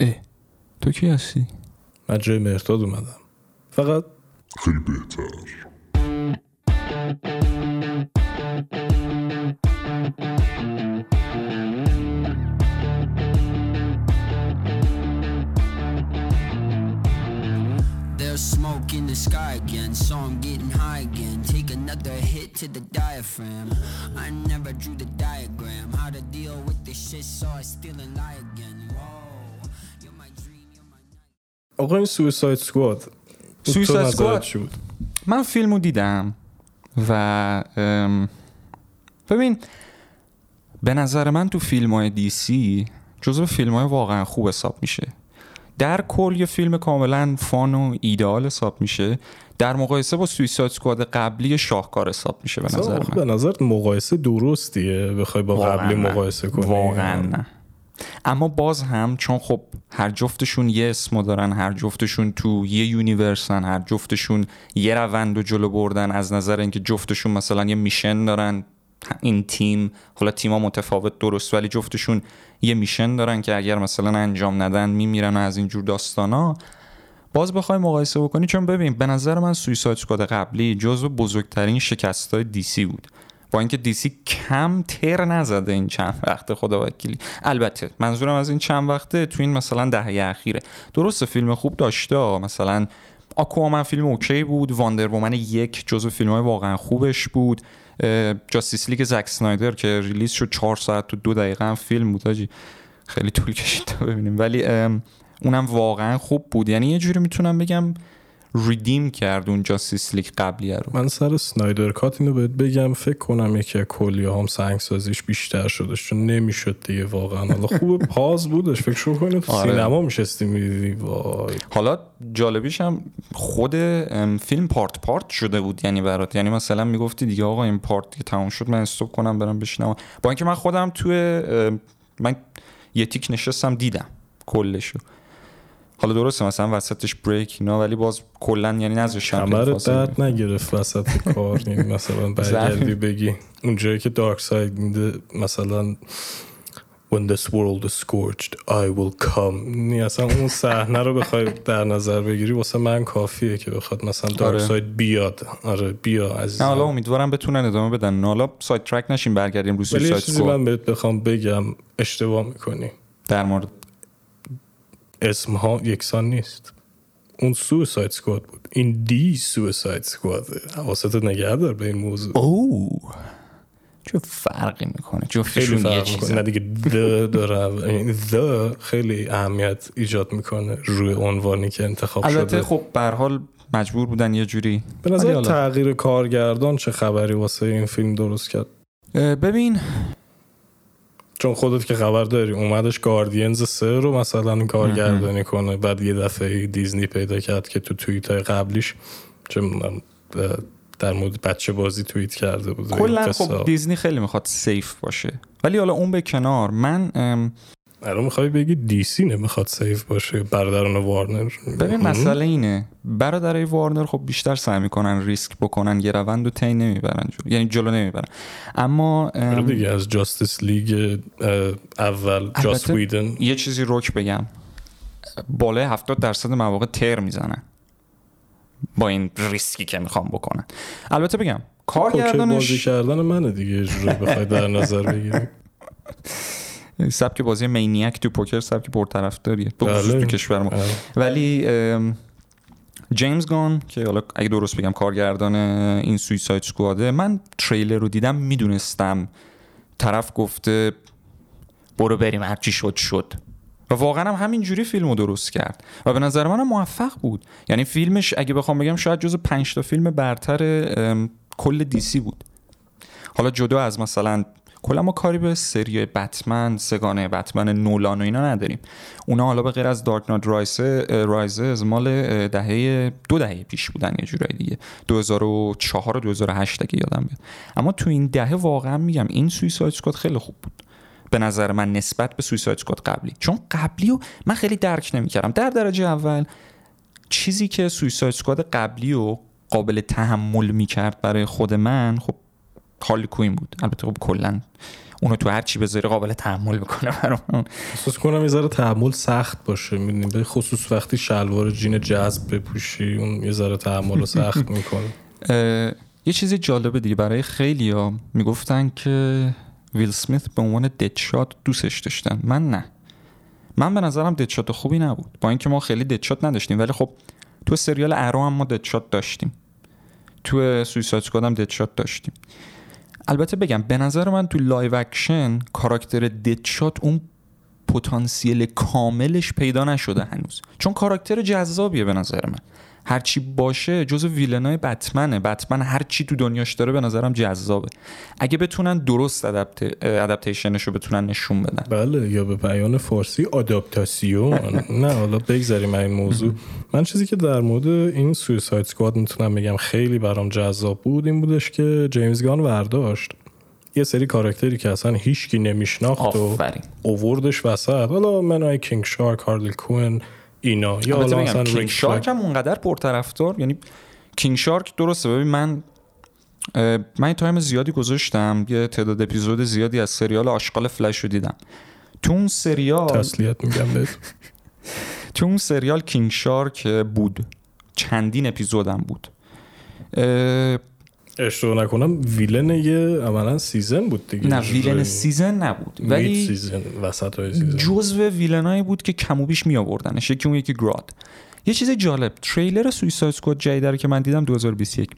اه. تو کی هستی؟ من جای مرتاد اومدم. فقط خیلی بهتر. To the diaphragm. I never drew the diagram, how to deal with this shit, so I still and lie again. Whoa, you're my dream, you're my night. آقا این سویساید سکواد Suicide Squad. بود من فیلم رو دیدم و ببین به نظر من تو فیلم های دی سی جزو فیلم های واقعا خوب حساب میشه در کل یه فیلم کاملا فان و ایدئال حساب میشه در مقایسه با سویساید سکواد قبلی شاهکار حساب میشه به نظر آخه من. به نظر مقایسه درستیه. بخوای با قبلی. مقایسه کنی. واقعا نه. اما باز هم چون خب هر جفتشون یه اسمو دارن هر جفتشون تو یه یونیورسن هر جفتشون یه روند و جلو بردن از نظر اینکه جفتشون مثلا یه mission دارن این تیم حالا تیما متفاوت درست ولی جفتشون یه mission دارن که اگر مثلا انجام ندن میمیرن و از اینجور داستانا. باز بخوای مقایسه بکنی چون ببین به نظر من Suicide Squad قبلی جزو بزرگترین شکست های DC بود. با اینکه DC کم تر نزده این چند وقته خدا وکیلی. البته منظورم از این چند وقته تو این مثلا دهه اخیره. درسته فیلم خوب داشته مثلا Aquaman فیلم okay بود Wonder Woman یک جزو فیلم های واقعا خوبش بود. Justice League زک سنایدر که release شد چهار ساعت و دو دقیقه هم فیلم بود. خیلی طول کشید تا ببینیم. ولی اونم واقعا خوب بود. یعنی یه جوری می‌تونم بگم ریدیم کرد اون جاستیس لیگ قبلیه رو. من سر سنایدر کات اینو بهت بگم فکر کنم یکی کلی هم سنگ سازیش بیشتر شدش چون نمی‌شد دیگه واقعا. حالا خوب پاز بودش فکر کنید تو آره. سینما میشستی می‌دیدی وای. حالا جالبیش هم خود فیلم پارت پارت شده بود یعنی برات. یعنی مثلا می‌گفتی دیگه آقا این پارت دیگه تموم شد من استوب کنم برم بشینم. با اینکه من خودم توی من یه تیک نشستم دیدم کلشو. حالا درسته مثلا وسطش break اینا ولی باز کلا یعنی نذاشتم خیلی کمر درد نگرفت وسط کار. یعنی مثلا برگردی بگی. اونجایی که Darkseid میده مثلا When this world is scorched I will come. یعنی اصلا اون صحنه رو بخوای در نظر بگیری واسه من کافیه که بخواد مثلا Dark آره. seid بیاد. آره بیا عزیزم. حالا امیدوارم بتونن ادامه بدن. نه حالا side track نشیم برگردیم رو ولی یه Suicide چیزی من بهت بخوام بگم. اشتباه می‌کنی. در مورد اسم ها یکسان نیست. اون سویساید سکواد بود. این دی سویساید سکواده حواست نگه دار به این موضوع. او چه فرقی می‌کنه؟ خیلی جفتشون یه فرق می‌کنه. نه دیگه the داره. این the خیلی اهمیت ایجاد می‌کنه روی عنوانی که انتخاب البته شده. خب به هر حال مجبور بودن یه جوری. به نظر. تغییر کارگردان چه خبری واسه این فیلم درست کرد؟ ببین چون خودت که خبر داری اومدش Guardians سه رو مثلا کارگردانی کنه. بعد یه دفعه دیزنی پیدا کرد که تو توییت های قبلیش چه در مورد بچه بازی توییت کرده بود کلا خب. دیزنی خیلی می‌خواد safe باشه. ولی حالا اون به کنار من الان می‌خوای بگی DC نمی‌خواد safe باشه برادران وارنر ببین مسئله اینه. برادرای وارنر خب بیشتر سعی می‌کنن ریسک بکنن یه روند و تی نمی‌برن جلو. یعنی جلو نمی‌برن. اما ام، آره دیگه از Justice League اول جاس البته ویدن یه چیزی روک بگم. بالای 70 درصد مواقع تر می‌زنن با این ریسکی که می‌خوام بکنن. البته بگم خب که بازی کارگردانش کردن منه دیگه بخوای در نظر بگیری. سبک بازی maniac تو پوکر سبک پرطرفداریه. خصوص بله. تو کشور ما. آره. ولی جیمز گان که حالا اگه درست بگم کارگردان این Suicide Squad ه من تریلر رو دیدم می‌دونستم. طرف گفته برو بریم هرچی شد شد. و واقعا هم همینجوری فیلم رو درست کرد. و به نظر منم موفق بود. یعنی فیلمش اگه بخوام بگم شاید جز پنج تا فیلم برتر کل دیسی بود. حالا جدا از مثلا کلا ما کاری به سری بتمن سگانه بتمن نولان و اینا نداریم. اونا حالا به غیر از دارک نایت رایزز مال دهه دو دهه پیش بودن یه جورایی دیگه. 2004 و 2008 اگه یادم بیاد. اما تو این دهه واقعا میگم این Suicide Squad خیلی خوب بود. به نظر من نسبت به Suicide Squad قبلی. چون قبلی رو من خیلی درک نمی‌کردم. در درجه اول چیزی که Suicide Squad قبلی رو قابل تحمل می‌کرد برای خود من خب هارلی کوین بود. البته خب کلا اونو تو هر چی بذاری قابل تحمل می‌کنه برامون. احساس کنم یه ذره تحمل سخت باشه می‌دونی؟ به خصوص وقتی شلوار جین جذب بپوشی اون یه ذره تحمل سخت می‌کنه. یه چیزی جالبه دیگه. برای خیلی ها می‌گفتن که ویل سمیت به عنوان ددشات دوستش داشتن. من نه. من به نظرم ددشات خوبی نبود. با اینکه ما خیلی ددشات نداشتیم ولی خب تو سریال Arrow هم ما ددشات داشتیم. تو Suicide هم ددشات داشتیم. البته بگم به نظر من تو live action کاراکتر ددشات اون پتانسیل کاملش پیدا نشده هنوز. چون کاراکتر جذابیه به نظر من. هرچی باشه جز villain ای بتمنه. بتمن هرچی تو دنیاش داره به نظرم جذابه. اگه بتونن درست adapt... adaptation ش رو بتونن نشون بدن. بله یا به بیان فارسی آداپتاسیون. نه حالا بگذاریم این موضوع. من چیزی که در مورد این Suicide Squad می‌تونم بگم خیلی برام جذاب بود این بودش که جیمز گان ورداشت. یه سری کاراکتری که اصلا هیچکی نمیشناخت و اووردش وسط. حالا منهای کینگ شارک هارلی کوین اینا. یا حالا مثلا کینگ شارک هم اونقدر پرطرفدار یعنی کینگ شارک درسته ببین من من time زیادی گذاشتم یه تعداد اپیزود زیادی از سریال آشغال فلش رو دیدم. تو اون سریال تسلیت میگم بهت. تو اون سریال کینگ شارک بود. چندین اپیزودم بود. اشتباه نکنم villain یه عملا season بود دیگه. نه villain season نبود ولی season وسط های سیزن. جزو villain ایی بود که کم و بیش می آوردنش یکی اون یکی گراد. یه چیز جالب تریلر Suicide Squad جدید که من دیدم 2021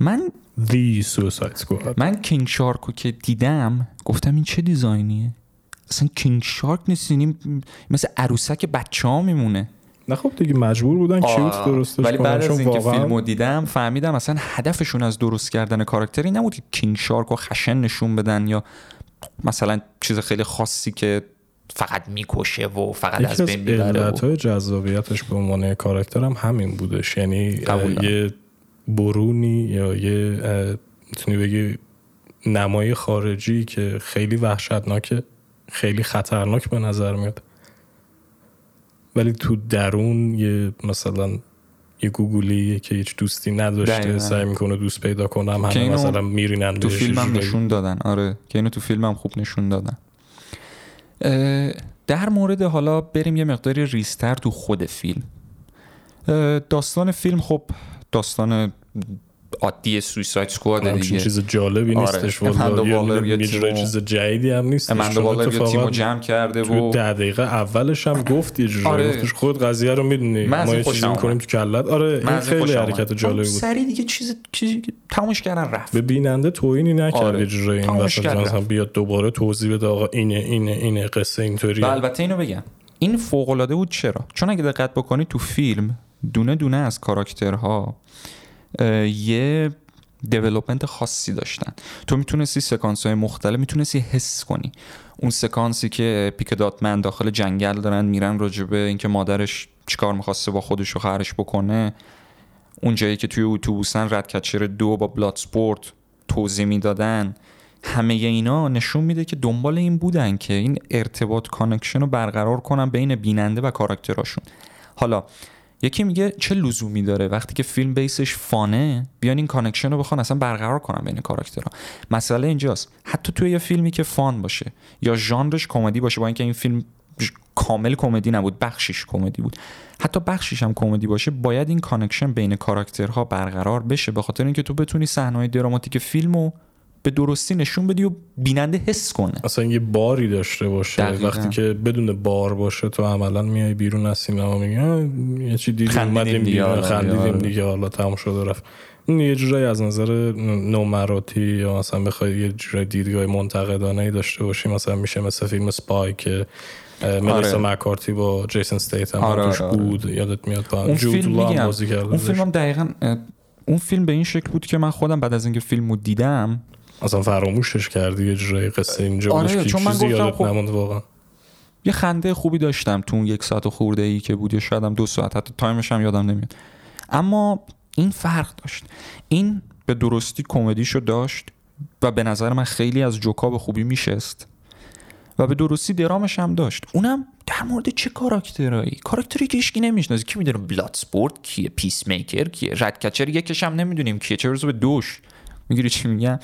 من The Suicide Squad من کینگ شارکو که دیدم گفتم این چه design یه؟ اصلا کینگ شارک نیست یعنی مثل عروسک بچه ها میمونه. نه خب دیگه مجبور بودن cute درستش ولی بعد از اینکه واقعا... فیلمو دیدم فهمیدم اصلا هدفشون از درست کردن کاراکتری نبود که کینگ شارک و خشن نشون بدن یا مثلا چیز خیلی خاصی که فقط می‌کشه و فقط از بین می‌بره و... های جذابیتش به عنوان کاراکتر هم همین بودش. یعنی یه برونی یا یه می‌تونی بگی نمای خارجی که خیلی وحشتناکه خیلی خطرناک به نظر میاد. ولی تو درون یه مثلا یه گوگلی که هیچ دوستی نداشته سعی می‌کنه دوست پیدا کنم همه مثلا میرینن تو فیلمم نشون دادن. آره که اینو تو فیلمم خوب نشون دادن. در مورد حالا بریم یه مقداری ریستر تو خود فیلم. داستان فیلم خب داستان عادی سویساید سکواد دیگه. چیز جالبی آره. نیستش والا یه چیز جدیدی هم نیست امندا والر یه تیمو جمع کرده و ده دقیقه اولش هم گفت یه جوری آره. گفتش خود قضیه رو می‌دونی. ما یه چیزی می‌کنیم تو کلت. آره این خیلی حرکت جالبی بود. سری دیگه چیز چیزی تمومش کردن رفت. به بیننده توهینی نکرد آره. جوری این مثلا بیاد دوباره توضیح بده آقا اینه اینه اینه قصه اینطوریه. البته اینو بگم. این فوق العاده بود چرا؟ چون اگه دقت بکنی تو فیلم دونه دونه از کاراکترها یه development خاصی داشتن. تو می‌تونستی سکانس های مختلف می‌تونستی حس کنی. اون سکانسی که پولکادات من داخل جنگل دارن میرن راجبه اینکه مادرش چیکار می‌خواسته با خودش و خرش بکنه اون جایی که توی اتوبوسن رت کچر دو با بلاد اسپورت توضیح می‌دادن همه اینا نشون میده که دنبال این بودن که این ارتباط connection رو برقرار کنن بین بیننده و کاراکتراشون. حالا یکی میگه چه لزومی داره وقتی که فیلم base ش fun ه بیان این connection رو بخوان اصلا برقرار کنن بین کاراکترها. مسئله اینجاست. حتی توی یه فیلمی که fun باشه یا ژانرش کمدی باشه با اینکه این فیلم کامل کمدی نبود بخشش کمدی بود حتی بخشش هم کمدی باشه باید این connection بین کاراکترها برقرار بشه به خاطر اینکه تو بتونی صحنه‌های دراماتیک فیلمو به درستی نشون بدی و بیننده حس کنه اصلا یه باری داشته باشه دقیقا. وقتی که بدون بار باشه تو عملا میای بیرون از سینما میگی یه چی دیدیم اومدیم بیرون خندیدیم آره. دیگه حالا تموم شده رفت یه جورایی از نظر نمراتی یا مثلا بخوای یه جورایی دیدگاه منتقدانه ای داشته باشی مثلا میشه مثل فیلم Spy که ملیسا آره. مکارتی با جیسن استیتهم آره, آره. بود یادت میاد با اون فیلم هم بازی کرده اون فیلم هم دقیقا اون فیلم به این شکل بود که من خودم بعد از اینکه فیلمو دیدم اصلا فراموشش کردی یه جورایی قصه اینجا آره چون من گفتم خب نموند واقعا. یه خنده خوبی داشتم تو اون یک ساعت خورده ای که بود یا شاید هم دو ساعت حتی تایمش هم یادم نمیاد. اما این فرق داشت. این به درستی کمدیشو داشت و به نظر من خیلی از جوکا به خوبی میشست و به درستی درامش هم داشت. اونم در مورد چه کاراکترایی کاراکتری که هیچکی نمی‌شناسه. کی می‌دونه بلاد اسپورت کیه پیس میکر کیه؟ رت کچر یکش هم نمی‌دونیم کیه. چه به دوش. می‌گیری چی میگم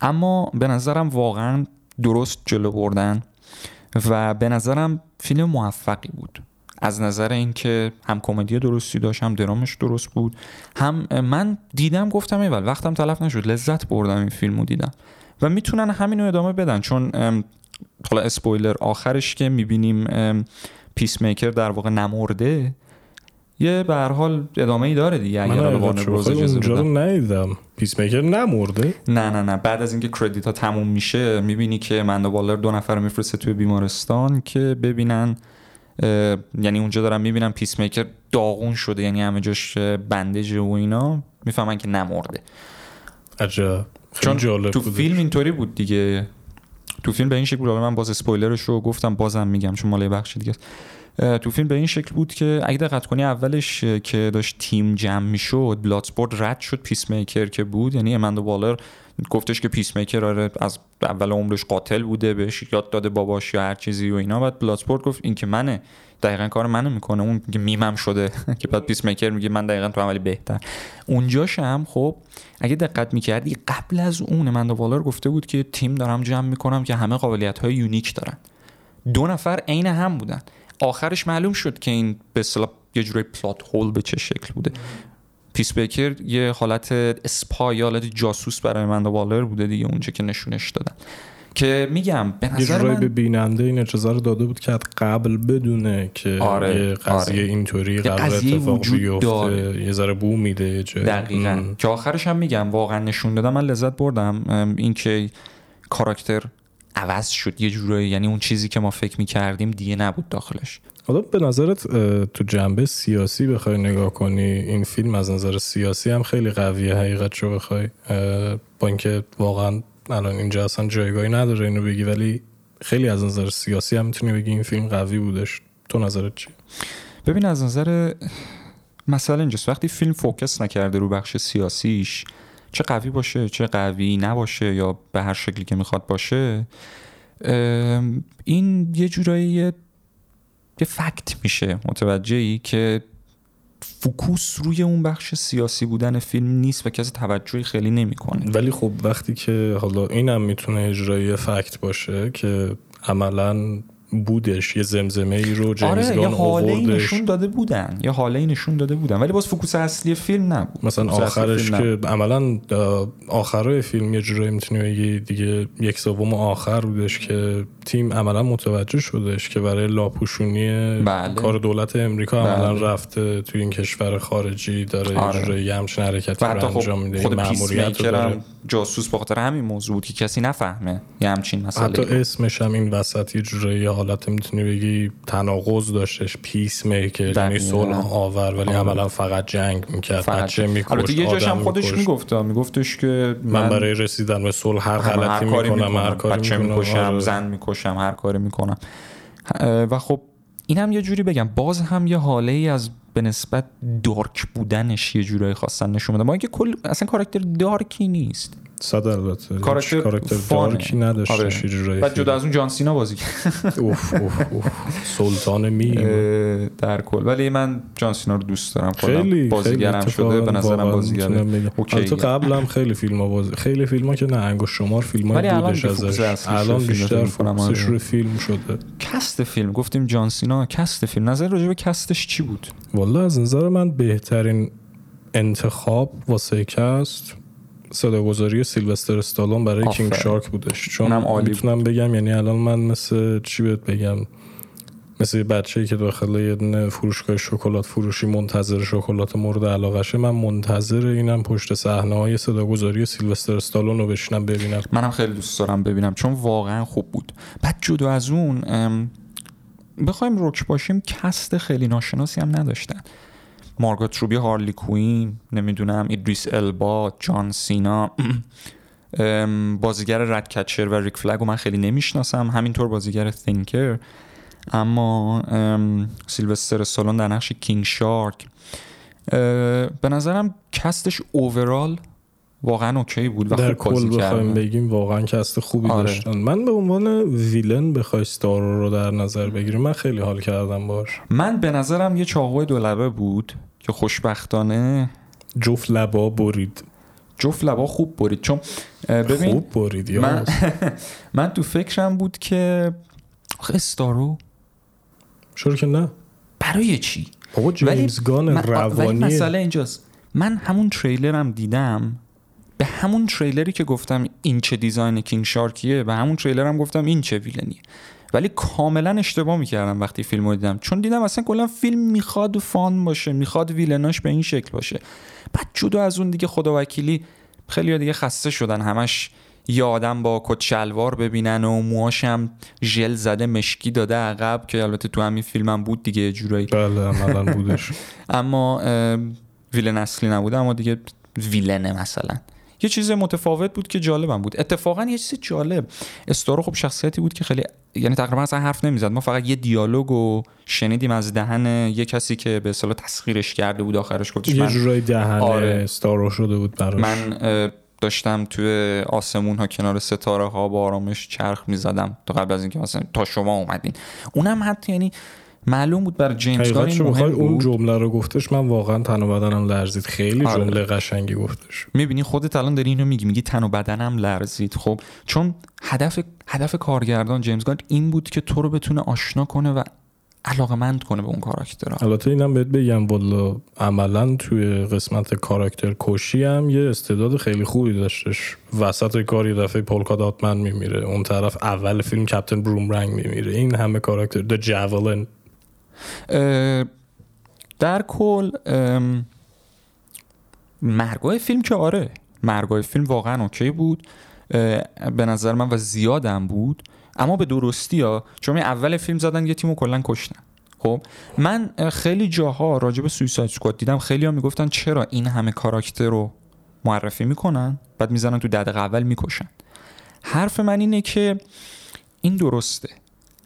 اما به نظرم واقعا درست جلو بردن و به نظرم فیلم موفقی بود. از نظر اینکه هم کمدی درستی داشت هم درامش درست بود. هم من دیدم گفتم ایول وقتم تلف نشد. لذت بردم این فیلمو دیدم. و می‌تونن همینو ادامه بدن. چون حالا اسپویلر آخرش که می‌بینیم پیس میکر در واقع نمرده. یه به هر حال ادامه ای داره دیگه اگر من اونجا رو ندیدم. پیس میکر نمرده؟ نه نه نه. بعد از اینکه credit ها تموم میشه می‌بینی که آماندا والر دو نفر میفرسته توی بیمارستان که ببینن یعنی اونجا دارم می‌بینم پیس میکر داغون شده یعنی همه جاش bandage و اینا. می‌فهمن که نمرده. عجب. چون جالب تو فیلم اینطوری بود دیگه. تو فیلم به این شکل بود. من باز اسپویلرش رو گفتم بازم میگم چون مال بخش دیگه تو فیلم به این شکل بود که اگه دقت کنی اولش که داشت تیم جمع می‌شد بلاد اسپورت رد شد پیس میکر که بود. یعنی آماندا والر گفتش که پیس میکر آره از اول عمرش قاتل بوده بهش یاد داده باباش یا هر چیزی و اینا. بعد بلاد اسپورت گفت این که منه دقیقا کار منو می‌کنه. اون میمم شده که بعد پیس میکر میگه من دقیقا تو عملی بهتر. اونجاش هم خب اگه دقت می‌کردی قبل از اون آماندا والر گفته بود که تیم دارم جمع می‌کنم که همه قابلیت های unique دارن. دو نفر عین هم بودن. آخرش معلوم شد که این به اصطلاح یه جوری plot hole به چه شکل بوده. پیس میکر یه حالت spy حالت جاسوس برای آماندا والر بوده دیگه اونجا که نشونش دادن. که میگم به نظر من به بیننده این اجازه رو داده بود که قبل بدونه که آره، یه قضیه آره. اینطوری قرار اتفاق بیفته یه ذره بو میده دقیقا. که آخرش هم میگم واقعا نشون دادم. من لذت بردم اینکه کاراکتر عوض شد. یه جورایی یعنی اون چیزی که ما فکر می‌کردیم دیگه نبود داخلش. حالا به نظرت تو جنبه سیاسی بخوای نگاه کنی این فیلم از نظر سیاسی هم خیلی قویه حقیقت رو بخوای. با اینکه واقعا الان اینجا اصلا جایگاهی نداره اینو بگی ولی خیلی از نظر سیاسی هم می‌تونی بگی این فیلم قوی بودش. تو نظرت چی ببین از نظر مثلا اینجاست. وقتی فیلم focus نکرده رو بخش سیاسیش چه قوی باشه چه قوی نباشه یا به هر شکلی که می‌خواد باشه این یه جورایی یه fact میشه متوجهی که focus روی اون بخش سیاسی بودن فیلم نیست و کسی توجهی خیلی نمی‌کنه. ولی خب وقتی که حالا اینم می‌تونه اجرایی fact باشه که عملا بودش یه زمزمه ای رو جیمز آره، یه حاله نشون داده بودن یه حاله نشون داده بودن ولی باز فوکوس اصلی فیلم نبود مثلا آخرش که عملا آخرای فیلم یه جورایی می‌تونی بگی دیگه یک سوم آخر بودش که تیم عملا متوجه شدش که برای لاپوشونی بله. کار دولت امریکا بله. عملا رفته توی این کشور خارجی داره آره. یه همچین حرکتی رو خب انجام میده خود داره جاسوس بخاطر همین موضوع بود که کسی نفهمه یه همچین مسئله حتی اسمش هم این وسط یه جورایی حالت می‌تونی بگی تناقض داشتش پیس میکر یعنی صلح آور ولی عملا فقط جنگ می‌کرد. بچه میکشت یه جاش هم خودش می‌گفت میگفتش که من, برای رسیدن به صلح هر غلطی می‌کنم هر کاری بچه می‌کشم آره. زن می‌کشم هر کاری می‌کنم. و خب این هم یه جوری بگم باز هم یه حاله ای از به نسبت dark بودنش یه جورایی خواستن نشون بده ما اینکه کل اصلا کاراکتر dark ی نیست. صد البته. کاراکتر, کاراکتر dark ی نداشته. آره. بعد جدا از اون جان سینا بازی اوف اوف اوف. سلطان می در کل. ولی من جان سینا رو دوست دارم. خیلی بازیگرم شده. به نظرم بازیگر okay. تو قبلا خیلی فیلم ها بازی خیلی فیلم ها که نه انگشت شمار فیلم ها بودش ازش. الان بیشتر focus ش روی فیلم شده. cast فیلم. گفتیم جان سینا cast فیلم. نظر راجع به cast ش چی بود؟ والله از نظر من بهترین انتخاب واسه cast صداگذاری سیلوستر استالون برای کینگ شارک بودش. چون می‌تونم بگم یعنی الان من مثل چی بهت بگم؟ مثل بچه که داخل یه فروشگاه شکلات فروشی منتظر شکلات مورد علاقشه من منتظر اینم پشت صحنه های صداگذاری سیلوستر استالون رو بشینم ببینم. منم خیلی دوست دارم ببینم چون واقعا خوب بود. بعد جدا از اون بخوایم رک باشیم cast خیلی ناشناسی هم نداشتن. مارگوت روبی هارلی کویین نمی‌دونم ایدریس البا جان سینا. بازیگر رت کچر و ریک فلگ رو من خیلی نمی‌شناسم. همینطور بازیگر تینکر. اما سیلوستر استالون در نقش کینگ شارک. به نظرم cast ش overall واقعا okay بود و در کل بخوایم بگیم واقعا cast خوبی آره. داشتن. من به عنوان villain بخوای ستارو رو در نظر بگیریم من خیلی حال کردم باش. من به نظرم یه چاقوی دو لبه بود که خوشبختانه جفت لبا برید. جفت لبا خوب برید. چون ببین خوب برید یا من, من تو فکرم بود که آخه استارو چرا که نه. برای چی؟ بابا جیمز گان من- ولی روانی. مسئله اینجاست. من همون تریلرم دیدم. به همون تریلری که گفتم این چه دیزاین کینگ شارکیه به همون تریلرم گفتم این چه ویلنیه. ولی کاملا اشتباه می‌کردم وقتی فیلم رو دیدم. چون دیدم اصلا کلا فیلم می‌خواد فان باشه می‌خواد ویلناش به این شکل باشه. بعد جدا از اون دیگه خدا وکیلی خیلی دیگه خسته شدن. همش یه آدم با کت شلوار ببینن و موهاش هم ژل زده مشکی داده عقب که البته تو همین فیلمم بود دیگه جورایی. بله عملا بودش. اما ویلن اصلی نبوده اما دیگه ویلنه مثلا. یه چیز متفاوت بود که جالبم بود. اتفاقا یه چیز جالب. استارو خب شخصیتی بود که خیلی یعنی تقریبا اصلا حرف نمی‌زد. ما فقط یه دیالوگ رو شنیدیم از دهن یه کسی که به اصطلاح تسخیرش کرده بود آخرش گفتش یه جورایی دهنه آره. استارو شده بود براش. من داشتم توی آسمون ها کنار ستاره ها با آرامش چرخ می‌زدم تا قبل از اینکه مثلا تا شما اومدین. اونم حتی یعنی معلوم بود برای جیمز گان این مهم اون بود. جمله رو گفتش من واقعا تن و بدنم لرزید. خیلی آره. جمله قشنگی گفتش. می‌بینی خودت الان داری اینو میگی میگی تن و بدنم لرزید. خب چون هدف هدف کارگردان جیمز گان این بود که تو رو بتونه آشنا کنه و علاقمند کنه به اون کاراکترها البته اینم بهت بگم والا عملا توی قسمت کاراکتر کشی هم یه استعداد خیلی خوبی داشتش. وسط کار یه دفعه پولکا داتمن میمیره. اون طرف اول فیلم کپتن برومرنگ میمیره. این همه کاراکتر د جاولن در کل مرگای فیلم که آره مرگای فیلم واقعا اوکی بود. به نظر من و زیادم بود. اما به درستی ها چون اول فیلم زدن یه تیمو کلا کشتن. خب من خیلی جاها راجع به سویساید سکواد دیدم خیلی ها می‌گفتن چرا این همه کاراکتر رو معرفی می‌کنن؟ بعد می‌زنن تو دقیقه اول می‌کشن. حرف من اینه که این درسته.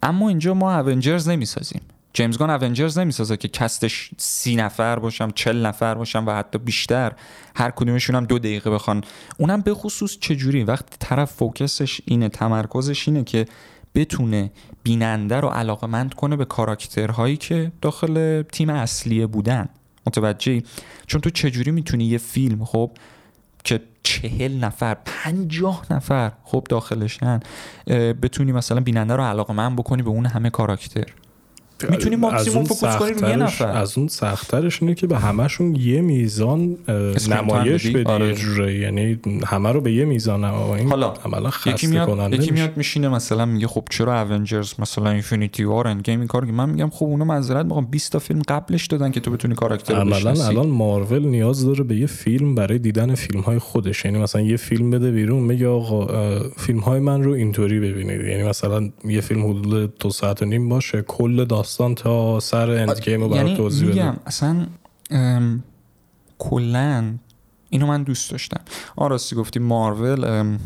اما اینجا ما اونجرز نمی‌سازیم. جیمز گان اونجرز نمی‌سازه که کستش سی نفر باشم چل نفر باشم و حتی بیشتر. هر کدومشون هم دو دقیقه بخوان. اونم به خصوص چجوری؟ وقتی طرف فوکسش اینه تمرکزش اینه که بتونه بیننده رو علاقمند کنه به کاراکترهایی که داخل تیم اصلیه بودن. متوجهی؟ چون تو چجوری می‌تونی یه فیلم خب که چهل نفر پنجاه نفر خب داخلشن بتونی مثلا بیننده رو علاقه من بکنی به اون همه کاراکتر. می‌تونی ماکسیموم اون focus کنی روی یه سخت‌ترش- نفر از اون سختترش اینه که به همشون یه میزان نمایش بدی؟ آره. جورایی یعنی همه رو به یه میزان این حالا، عملا یکی میاد کننده یکی میشه. میاد میشینه مثلا میگه خب چرا Avengers مثلا Infinity War Endgame این کار که من میگم خب اونا معذرت می‌خوام 20 تا فیلم قبلش دادن که تو بتونی کاراکتر رو عملا بشناسی الان مارول نیاز داره به یه فیلم برای دیدن فیلم های خودش یعنی مثلا یه فیلم بده بیرون میگه آقا فیلم های من رو اینطوری ببینید یعنی مثلا یه فیلم حدود دو ساعت و نیم باشه کل داستان تا سر Endgame رو برات یعنی توضیح میگم بده اصلا کلا اینو من دوست داشتم. آن راستی گفتی مارول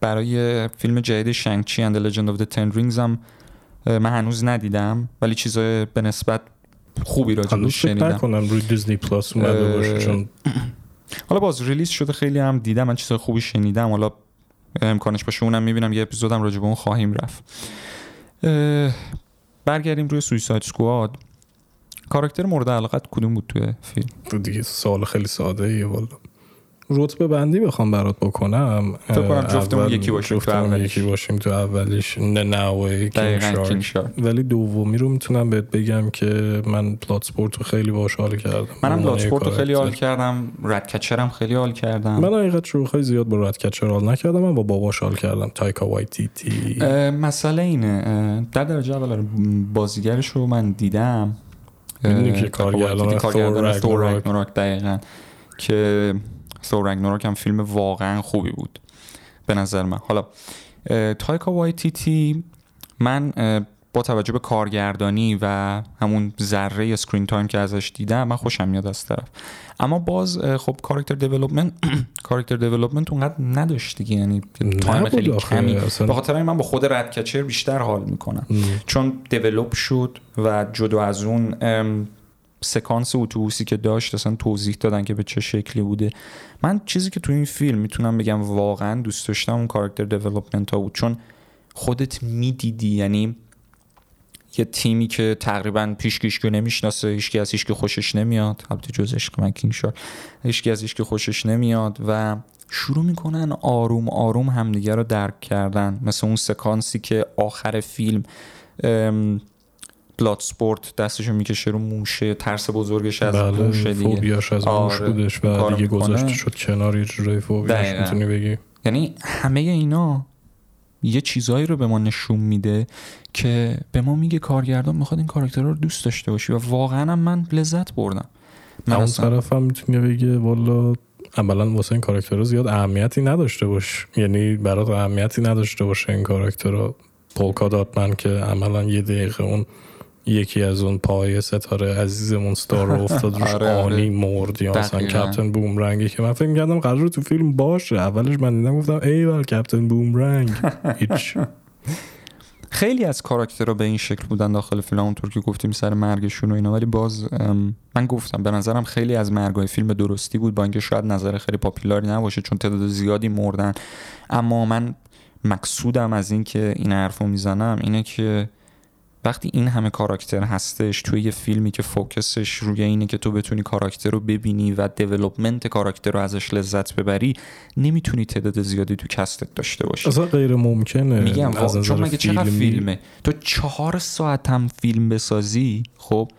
برای فیلم جدید Shang-Chi and Legend of the Ten Rings هم من هنوز ندیدم ولی چیزای به نسبت خوبی راجبش فکر شنیدم. نکنم روی Disney Plus اومده باشه چون حالا باز release شده خیلی هم دیدم من چیزای خوبی شنیدم. حالا امکانش باشه اونم می‌بینم یه اپیزودم راجع به اون خواهیم رفت. برگردیم روی Suicide Squad کاراکتر مورد علاقت کدوم بود توی فیلم؟ دیگه سوال خیلی ساده ایه والا. رتبه بندی بخوام برات بکنم. فکر کنم جفتمون یکی باشیم تو جفتمون. یکی باشیم تو اولیش. نه Shark. ولی دومی رو می‌تونم بهت بگم که من Bloodsport رو خیلی باش حال کردم. منم به عنوان Bloodsport رو خیلی حال. کردم Ratcatcher م خیلی حال کردم. من حقیقت شروع زیاد با Ratcatcher حال نکردم من با باباش حال کردم. تایکا وایتیتی مسئله اینه در درجه اول آره، بازیگرش رو من دیدم. می‌دونی که کارگردان دقیقا. که Thor Ragnarok هم فیلم واقعا خوبی بود. به نظر من. حالا تایکا وایتیتی من با توجه به کارگردانی و همون ذره screen time که ازش دیدم من خوشم میاد از طرف. اما باز خب character development character development اونقدر نداشت دیگه. یعنی time خیلی کمی. به خاطر من با خود Ratcatcher بیشتر حال می‌کنم. چون develop شد و جدا از اون سکانس اتوبوسی که داشت اصلا توضیح دادن که به چه شکلی بوده. من چیزی که تو این فیلم می‌تونم بگم واقعا دوست داشتم اون character development ها بود. چون خودت می‌دیدی یعنی یه تیمی که تقریبا هیشکی هیشکیو نمی‌شناسه هیچکی از هیچکی خوشش نمیاد. البته جز عشق من King Shark هیچکی از هیچکی خوشش نمیاد و شروع می‌کنن آروم آروم همدیگه رو درک کردن. مثل اون سکانسی که آخر فیلم بلاد سپورت دستشو می‌کشه رو موشه ترس بزرگش از بله موشه دیگه. فوبیاش از موش آره، بودش و دیگه. گذاشته شد کنار یه جورای فوبیاش. می‌تونی بگی؟ یعنی همه اینا یه چیزایی رو به ما نشون میده که به ما میگه کارگردان می‌خواد این کاراکتر رو دوست داشته باشی و واقعا من لذت بردم. من اون طرف هم می‌تونی بگه والا عملا واسه این کاراکتر زیاد اهمیتی نداشته باش. یعنی برات اهمیتی نداشته باشه این کاراکتر پولکا داد من که عملا یه دقیقه اون یکی از اون پای ستاره عزیزمون ستار رو افتاد روش آره، آره. آنی مرد یا مثلا. کپتن بومرنگی که من فکر کردم قرار تو فیلم باشه. اولش من دیدم گفتم ای ول کپتن بومرنگ. هیچ. خیلی از کاراکترها به این شکل بودن داخل فیلم اونطور که گفتیم سر مرگشون و اینا. ولی باز من گفتم به نظرم خیلی از مرگای فیلم درستی بود. با اینکه شاید نظر خیلی پاپولاری نباشه چون تعداد زیادی مردن. اما من مقصودم از این که این حرفو می‌زنم اینه که وقتی این همه کاراکتر هستش توی یه فیلمی که فوکسش روی اینه که تو بتونی کاراکتر رو ببینی و دیولپمنت کاراکتر رو ازش لذت ببری نمی‌تونی تعداد زیادی تو کستت داشته باشی. اصلا غیر ممکنه. میگم از وا- چون مگه چقدر فیلمی. فیلمه؟ تو چهار ساعت هم فیلم بسازی خب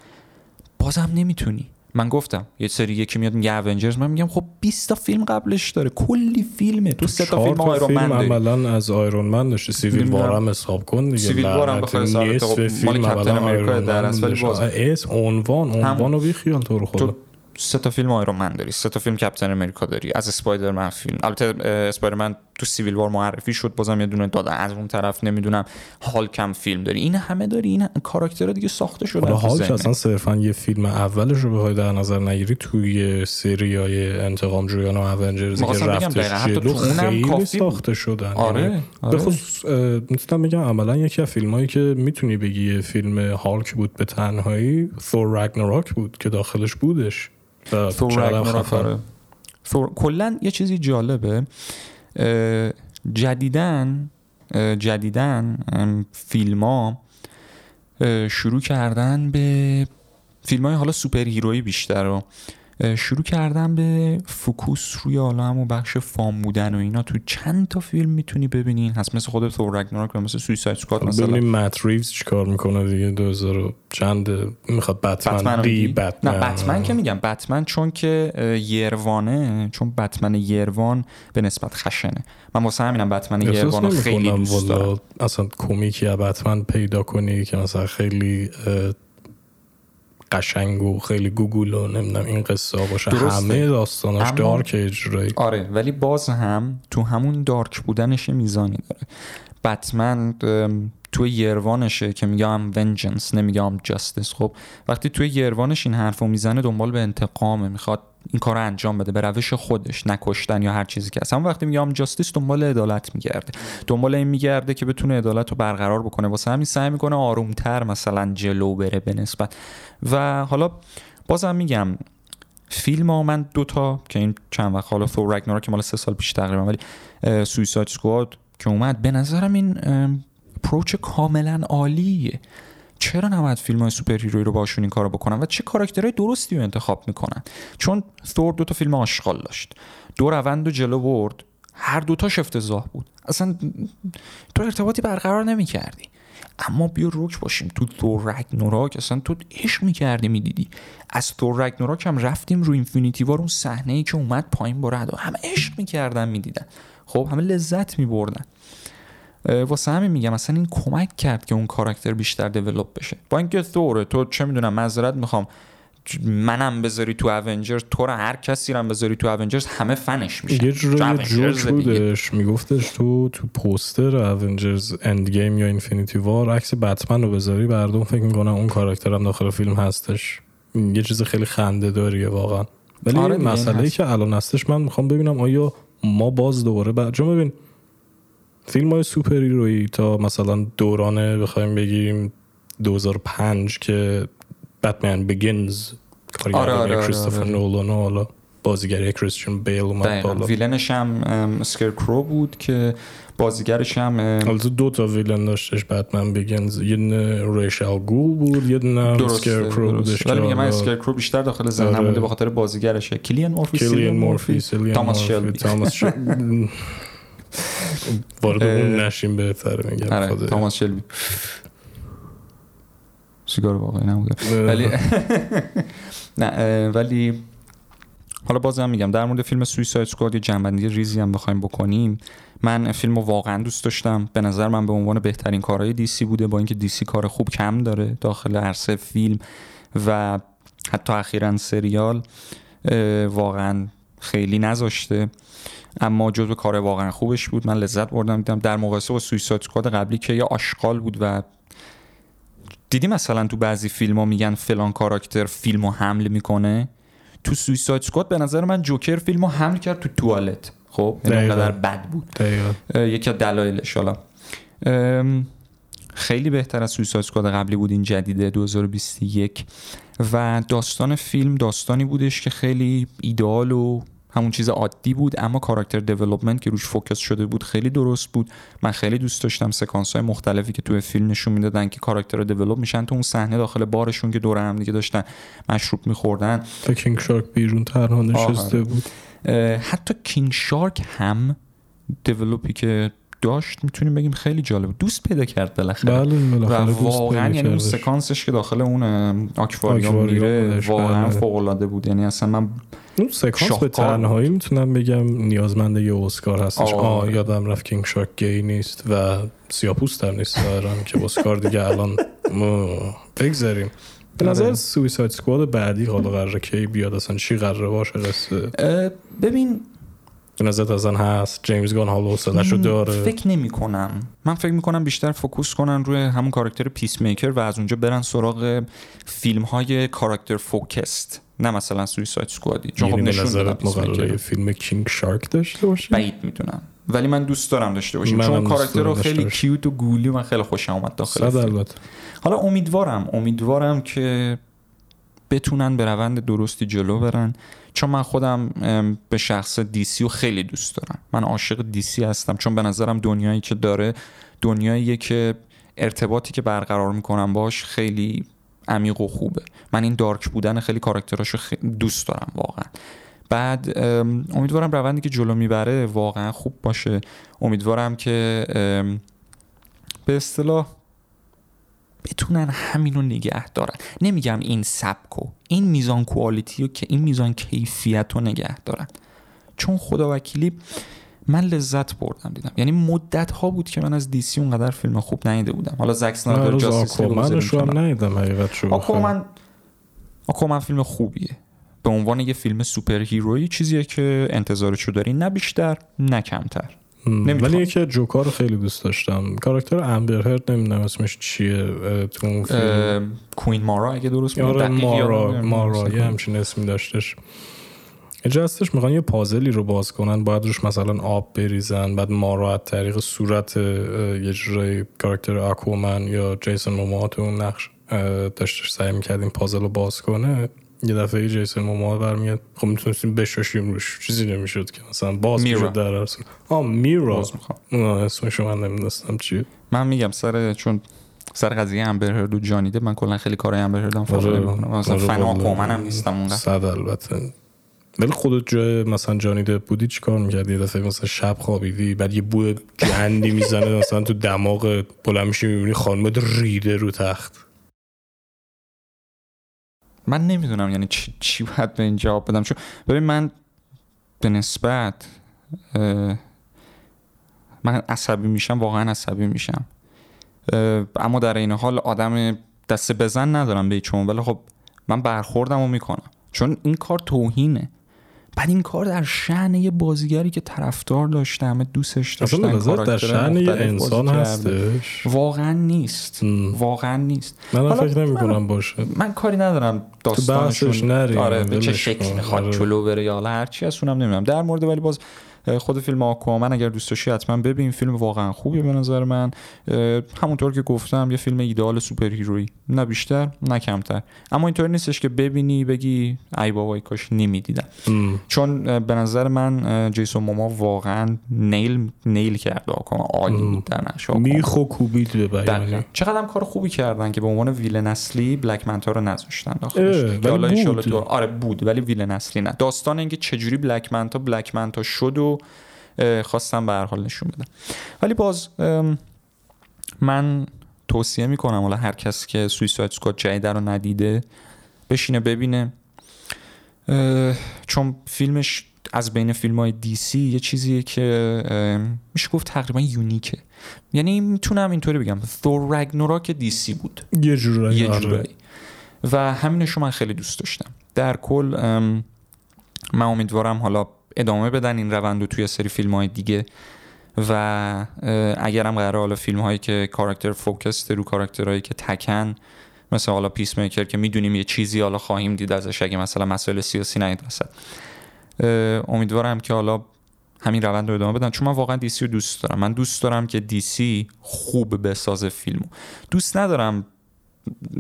بازم نمی‌تونی. من گفتم یه سری یکی میاد میگه Avengers من میگم خب 20 تا فیلم قبلش داره کلی فیلمه تو سه تا فیلم Iron Man داری عملا از Iron Man داشته Civil نمی‌دونم. War هم حساب کن دیگه Civil War هم لعنتی. بخوای حساب. نصف خب، مال Captain Iron در داشته. باز- اسم عنوان عنوان رو بیخیال تو رو خدا سه تا فیلم Iron Man داری سه تا فیلم Captain America داری از Spider-Man فیلم البته Spider-Man تو Civil War معرفی شد بازم یه دونه دادن از اون طرف نمی‌دونم هالکم فیلم داری این همه داری این کاراکترها دیگه ساخته شدن حالا ذهنت. اصلا صرفا یه فیلم اولش رو بخوای در نظر نگیری توی سری های انتقام جویان و اونجرزی که رفتش جلو خیلی. ساخته شدن آره، یعنی آره. به خصوص اه، می‌تونم بگم عملا یکی از فیلم هایی که می‌تونی بگی فیلم هالک بود به تنهایی ثور رگناراک بود که داخلش بودش ثور. آره. ثور کلا یه چیزی جالبه جدیدن جدیدن فیلم ها شروع کردن به فیلم های حالا superhero ی بیشتر رو شروع کردن به focus روی حالا همون بخش fun بودن و اینا. تو چند تا فیلم می‌تونی ببینی؟ هست مثل خود Ragnarok و مثل Suicide Squad مثلا. ببینیم مت ریوز چیکار می‌کنه دیگه؟ 2000 و چند می‌خواد بتمن بتمن دی؟ بتمن نه بتمن که میگم. بتمن چون که یروانه چون بتمن یروان به نسبت خشنه. من واسه همینم بتمن یروان رو خیلی دوست دارم. اصلا کمیکی بتمن پیدا کنی که مثلا خیلی قشنگ و خیلی گوگل و نمی‌دونم این قصه ها باشه. درسته. همه داستاناش اما- دارک اجرایی. آره ولی باز هم تو همون دارک بودنش میزانی داره. بتمن توی یروانشه که میگم ونجنس نمیگم جاستس خب وقتی توی یروانش این حرفو می‌زنه دنبال به انتقامه می‌خواد این کار رو انجام بده به روش خودش نکشتن یا هر چیزی که اما وقتی میگم جاستیس دنبال عدالت میگرده. دنبال این میگرده که بتونه عدالت رو برقرار بکنه. واسه همین سعی می‌کنه آرومتر مثلا جلو بره به نسبت. و حالا بازم میگم فیلم ها من دوتا که این چند وقت حالا ثور رگنارا که مال سه سال پیش تقریبا ولی سویساید سکواد که اومد به نظرم این approach کاملا عالیه. چرا نباید فیلم های superhero ی رو باشون این کارو بکنن و چه کاراکترهای درستی رو انتخاب می‌کنن؟ چون ثور دو تا فیلم آشغال داشت. دو روند و جلو برد. هر دوتاش افتضاح بود. اصلا تو ارتباطی برقرار نمی‌کردی. اما بیا رک باشیم. تو Thor Ragnarok اصلا تو عشق می‌کردی می‌دیدی. از Thor Ragnarok هم رفتیم رو Infinity War اون صحنه ای که اومد پایین با رعد همه عشق می‌کردن می‌دیدن. خب همه لذت میبردن. واسه همین میگم اصلا این کمک کرد که اون کاراکتر بیشتر دیولپ بشه. با اینکه ثوره تو چه می‌دونم معذرت می‌خوام منم بذاری تو اونجرز تو رو هر کسی رو بذاری تو اونجرز همه فنش میشن یه جورایی جوک بودش. میگفتش تو تو پوستر اونجرز اند گیم یا اینفینیتی وار عکس بتمن رو بذاری مردم فکر می‌کنن اون کاراکتر هم داخل فیلم هستش. یه چیز خیلی خنده داریه واقعا. ولی آره مسئله ای که الان هستش من می‌خوام ببینم آیا ما باز دوباره بعد ببین فیلم های سوپر هیرویی تا مثلا دورانه بخوایم بگیم 2005 که بتمن بگینز کارگردان آره آره کریستوفر آره آره. نولان حالا بازیگری کریستیان بیل اومد بالا. ویلنش هم کرو بود که بازیگرش هم البته دو تا ویلن داشتش بتمن بگنز یه دونه ریشل گول بود یه دونه کرو بودش ولی میگم من کرو بیشتر داخل ذهنم آره. بوده به خاطر بازیگرشه. کلیان مورفی کلیان مورفی تاماس شلبی. تاماس شلبی وارد اون نشیم بهتره میگم آره تاماس شلبی. سیگار واقعی نبوده. ولی نه ولی حالا بازم میگم در مورد فیلم سویساید سکواد یه جنبندی ریزی هم بخوایم بکنیم. من فیلم رو واقعا دوست داشتم. به نظر من به عنوان بهترین کارهای دیسی بوده. با اینکه دیسی کار خوب کم داره داخل عرصه فیلم و حتی اخیرا سریال واقعا خیلی نذاشته. اما جزو کار واقعا خوبش بود. من لذت بردم. دیدم در مقایسه با سویساید سکواد قبلی که یه آشغال بود و دیدی مثلا تو بعضی فیلم ها میگن فلان کاراکتر فیلم رو حمل می‌کنه؟ تو سویساید سکواد به نظر من جوکر فیلم رو حمل کرد تو توالت. خب؟ اینقدر بد بود. یکی از دلایلش حالا. خیلی بهتر از Suicide Squad قبلی بود این جدیده 2021 و داستان فیلم داستانی بودش که خیلی ایدال و همون چیز عادی بود اما character development که روش focus شده بود خیلی درست بود. من خیلی دوست داشتم سکانس های مختلفی که توی فیلم نشون می‌دادن که کاراکتر رو develop میشن تو اون صحنه داخل بارشون که دور هم دیگه داشتن مشروب میخوردن. تا King Shark بیرون تنها نشسته بود. حتی King Shark هم develop ی که داشت می‌تونیم بگیم خیلی جالب. دوست پیدا کرد بالاخره. بله و واقعا یعنی اون سکانسش که داخل اون آکواریوم میره واقعا بله. فوق العاده بود. یعنی اصلا من اون سکانس به تنهایی می‌تونم بگم نیازمند یه اسکار هستش. آه. یادم رفت King Shark gay نیست و سیاپوست هم نیست دارم که اسکار دیگه الان بگذاریم. به نظر آره. Suicide Squad بعدی حالا قراره کی بیاد؟ اصلا چی قراره؟ باشه ببین نظر اصلا هست جیمز گان حالا حوصله‌شو داره فکر نمی کنم من فکر می کنم بیشتر focus کنن روی همون کاراکتر Peacemaker و از اونجا برن سراغ فیلم های character focused نه مثلا Suicide Squad ی چون خب نشون فیلم King Shark داشته باشه؟ بعید می‌دونم. ولی من دوست دارم داشته باشیم چون کاراکتر رو خیلی cute و گوگولی و من خیلی خوشم اومد داخل حالا امیدوارم امیدوارم که بتونن به روند درستی جلو برن. چون من خودم به شخص دیسی رو خیلی دوست دارم. من عاشق دیسی هستم. چون به نظرم دنیایی که داره دنیاییه که ارتباطی که برقرار می‌کنم باش خیلی عمیق و خوبه. من این دارک بودن خیلی کاراکتراشو دوست دارم واقعا. بعد امیدوارم روندی که جلو می‌بره واقعا خوب باشه. امیدوارم که به اصطلاح بتونن همین رو نگه دارن. نمیگم این سبکو این میزان quality و که این میزان کیفیت رو نگه دارن. چون خدا وکیلی من لذت بردم دیدم. یعنی مدت ها بود که من از DC اونقدر فیلم خوب ندیده بودم. حالا زک اسنایدر Justice League هم ندیدم حقیقت شو Aquaman Aquaman فیلم خوبیه. به عنوان یه فیلم superhero ی چیزیه که انتظارشو داری. نه بیشتر نه کمتر. ولی یکی جوکار رو خیلی دوست داشتم. کاراکتر امبر هرد نمی‌دونم اسمش چیه تو اون فیلم. کوین مارا اگه درست آره مارا مارا یه همچین اسمی داشتش. اینجا هستش می‌خوان یه پازلی رو باز کنن باید روش مثلا آب بریزن بعد مارا از طریق صورت یه جورای کاراکتر اکومن یا جیسون موموها تو اون نقش داشتش سعی می‌کرد این پازل رو باز کنه. یه دفعه جیسون موموها برمیاد خب می‌تونستیم بشاشیم روش چیزی نمی‌شد که. مثلا باز می‌شد در اصل آه میرا. اسمش من نمیدستم چیه من میگم سر چون سر قضیه امبر هرد و جانیده من کلا خیلی کارهای امبر هردم فالو آره، نمی‌کنم. مثلا آره، فنا کومنم نیستم اونقدر. صد البته. ولی خودت جای مثلا جانیده بودی چیکار می‌کردی؟ یه دفعه مثلا شب خوابیدی بعد یه بوی گندی می‌زنه مثلا تو دماغ بلند میشی می‌بینی خانمت ریده رو تخت. من نمی‌دونم یعنی چی, چی باید به این جواب بدم. چون ببین من به نسبت من عصبی میشم واقعا عصبی میشم. اما در این حال آدم دست بزن ندارم به چون ولی خب من برخوردم و می‌کنم. چون این کار توهینه. بعد این کار در شعن یه بازیگری که طرفدار داشته همه دوستش داشتن در شعن یه انسان هستش؟ واقعا نیست. واقعا نیست. من فکر نمی کنم باشه. من کاری ندارم داستانشون. آره به چه شکل می‌خواد آره. چلو بره یا هر چی از اونم نمی‌دونم. در مورد ولی باز خود فیلم آکوامن اگر دوست داشتی حتما ببین. فیلم واقعا خوبی به نظر من. همونطور که گفتم یه فیلم ایدال سوپر هیروی نه بیشتر نه کمتر. اما اینطور نیستش که ببینی بگی ای بابای کاش نمی‌دیدم. چون به نظر من جیسون موما واقعا نیل نیل کرده. آکوامن عالی بود در نقش میخو کوبید به چقدر کار خوبی کردن که به عنوان ویلن اصلی بلک منتا رو نذاشتن. داخلش بود. آره بود ولی ویلن اصلی نه. داستان اینکه چجوری بلک منتا بلک منتا شد و خواستم به هر حال نشون بدم. ولی باز من توصیه می‌کنم حالا هر کسی که سویساید سکواد جدید رو ندیده بشینه ببینه. چون فیلمش از بین فیلم های دی سی یه چیزیه که میشه گفت تقریبا یونیکه. یعنی می‌تونم اینطوری بگم ثور رگنوراک دی سی بود. یه جورایی, یه آره. جورایی. و همینشو من خیلی دوست داشتم. در کل من امیدوارم حالا ادامه بدن این روند توی سری فیلم های دیگه و اگرم قرار حالا فیلم هایی که کاراکتر focus رو کاراکترهایی که تکن مثل حالا Peacemaker که می‌دونیم یه چیزی حالا خواهیم دید ازش اگه مثلا مسائل سیاسی نیاد وسط. امیدوارم که حالا همین روند رو ادامه بدن. چون من واقعا DC رو دوست دارم. من دوست دارم که DC خوب بسازه فیلمو. دوست ندارم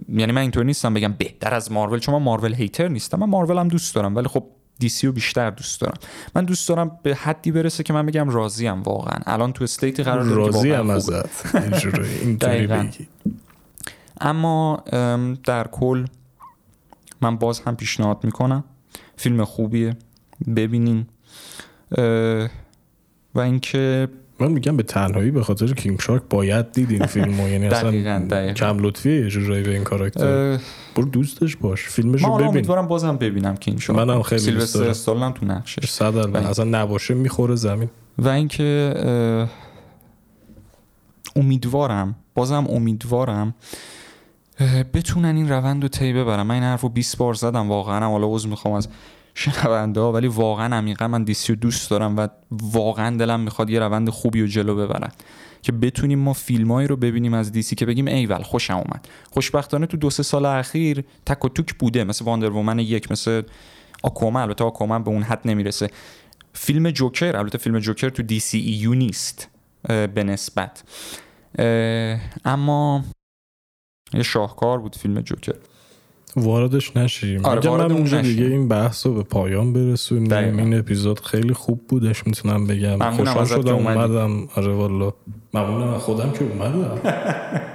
یعنی من اینطور نیستم بگم بهتر از مارول چون من Marvel hater نیستم. من مارول هم دوست دارم. ولی خب دیسی رو بیشتر دوست دارم. من دوست دارم به حدی برسه که من بگم راضیم واقعا. الان تو استیتی قرار راضی هم ازت. اما در کل من باز هم پیشنهاد می‌کنم. فیلم خوبیه. ببینین. و اینکه من میگم به تنهایی به خاطر کینگ شارک باید دید این فیلمو. یعنی اصلا کم لطفیه جورایی به این کاراکتر. برو دوستش باش فیلمش رو ببین. امیدوارم بازم ببینم King Shark. منم خیلی دوست دارم. سیلوستر تو نقشش. صد اصلا نباشه می‌خوره زمین. و اینکه امیدوارم بازم امیدوارم بتونن این روند رو طی ببرم من این حرف رو 20 بار زدم واقعا. حالا عذر می‌خوام از شنونده ها ولی واقعا عمیقا من DC رو دوست دارم و واقعا دلم می‌خواد یه روند خوبی و جلو ببرن که بتونیم ما فیلمایی رو ببینیم از DC که بگیم ایول خوشم اومد. خوشبختانه تو دو سه سال اخیر تک و توک بوده مثل Wonder Woman یک مثل آکومن البته آکومن به اون حد نمی‌رسه. فیلم جوکر البته فیلم جوکر تو دی سی ای یو نیست به نسبت. اما یه شاهکار بود فیلم جوکر. واردش نشیم. آره من اونجا دیگه این بحث رو به پایان برسونیم. این اپیزود خیلی خوب بودش می‌تونم بگم. خوشحال شدم اومدم. آره والا. ممنونم خودم که اومدم.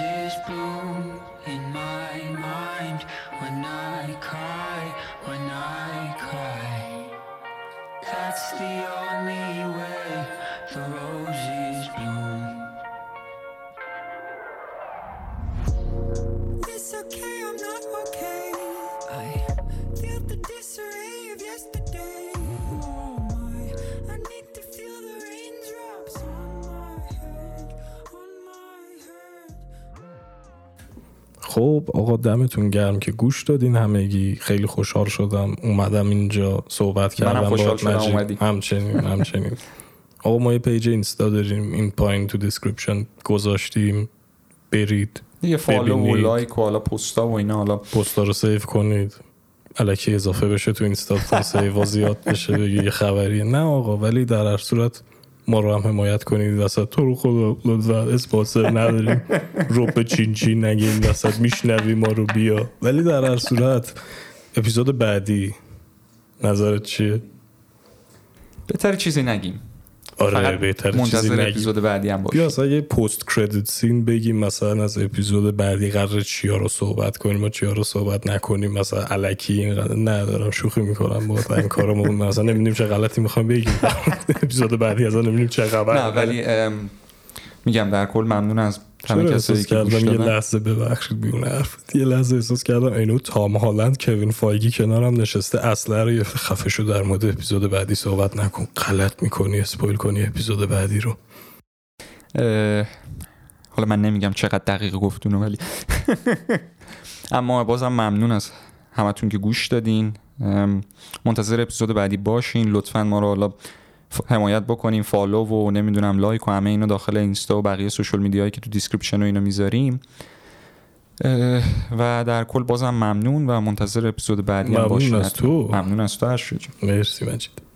roses bloom in my mind when I cry, when I cry. That's the only way the roses. خب آقا دمتون گرم که گوش دادین همگی. خیلی خوشحال شدم. اومدم اینجا صحبت کردم خوشحال شدم همچنین همچنین. آقا ما یه page اینستا داریم. این پایین تو description گذاشتیم. برید. یه follow و like و حالا پستا و اینا حالا. پستا رو save کنید. الکی اضافه بشه تو اینستا save زیاد بشه یه خبریه نه آقا ولی در هر صورت ما رو هم حمایت کنید وسط. تو رو خدا لطفا اسپانسر نداریم. به چین چین نگیم وسط میشنوی ما رو بیا. ولی در هر صورت اپیزود بعدی نظرت چیه؟ بهتر چیزی نگیم. آره بهتر نگیم اپیزود بعدی هم باشه بیا اصلا یه پست کردیت سین بگیم مثلا از اپیزود بعدی قرار چیا رو صحبت کنیم و چیا رو صحبت نکنیم مثلا الکی این قرار ندارم شوخی می‌کنم با این کارو مثلا نمی‌دونیم چه غلطی می‌خوام بگیم اپیزود بعدی از نمی‌دونیم چه خبر. نه ولی میگم در کل ممنون از همه کسی که کردم یه لحظه ببخشید بیونه حرف یه لحظه احساس کردم اینو تام هالند کوین فایگی کنارم نشسته. اصلا رو خفه شو در مورد اپیزود بعدی صحبت نکن. غلط می‌کنی اسپویل کنی اپیزود بعدی رو. حالا من نمیگم چقدر دقیق گفتونو ولی اما بازم ممنون از همتون که گوش دادین. منتظر اپیزود بعدی باشین. لطفا ما رو حالا حمایت بکنیم follow و نمی‌دونم like و همه اینو داخل اینستا و بقیه social media یی که تو description و اینو می‌ذاریم. و در کل بازم ممنون و منتظر اپیزود بعدی هم ممنون از تو. ممنون از تو مرسی مجید.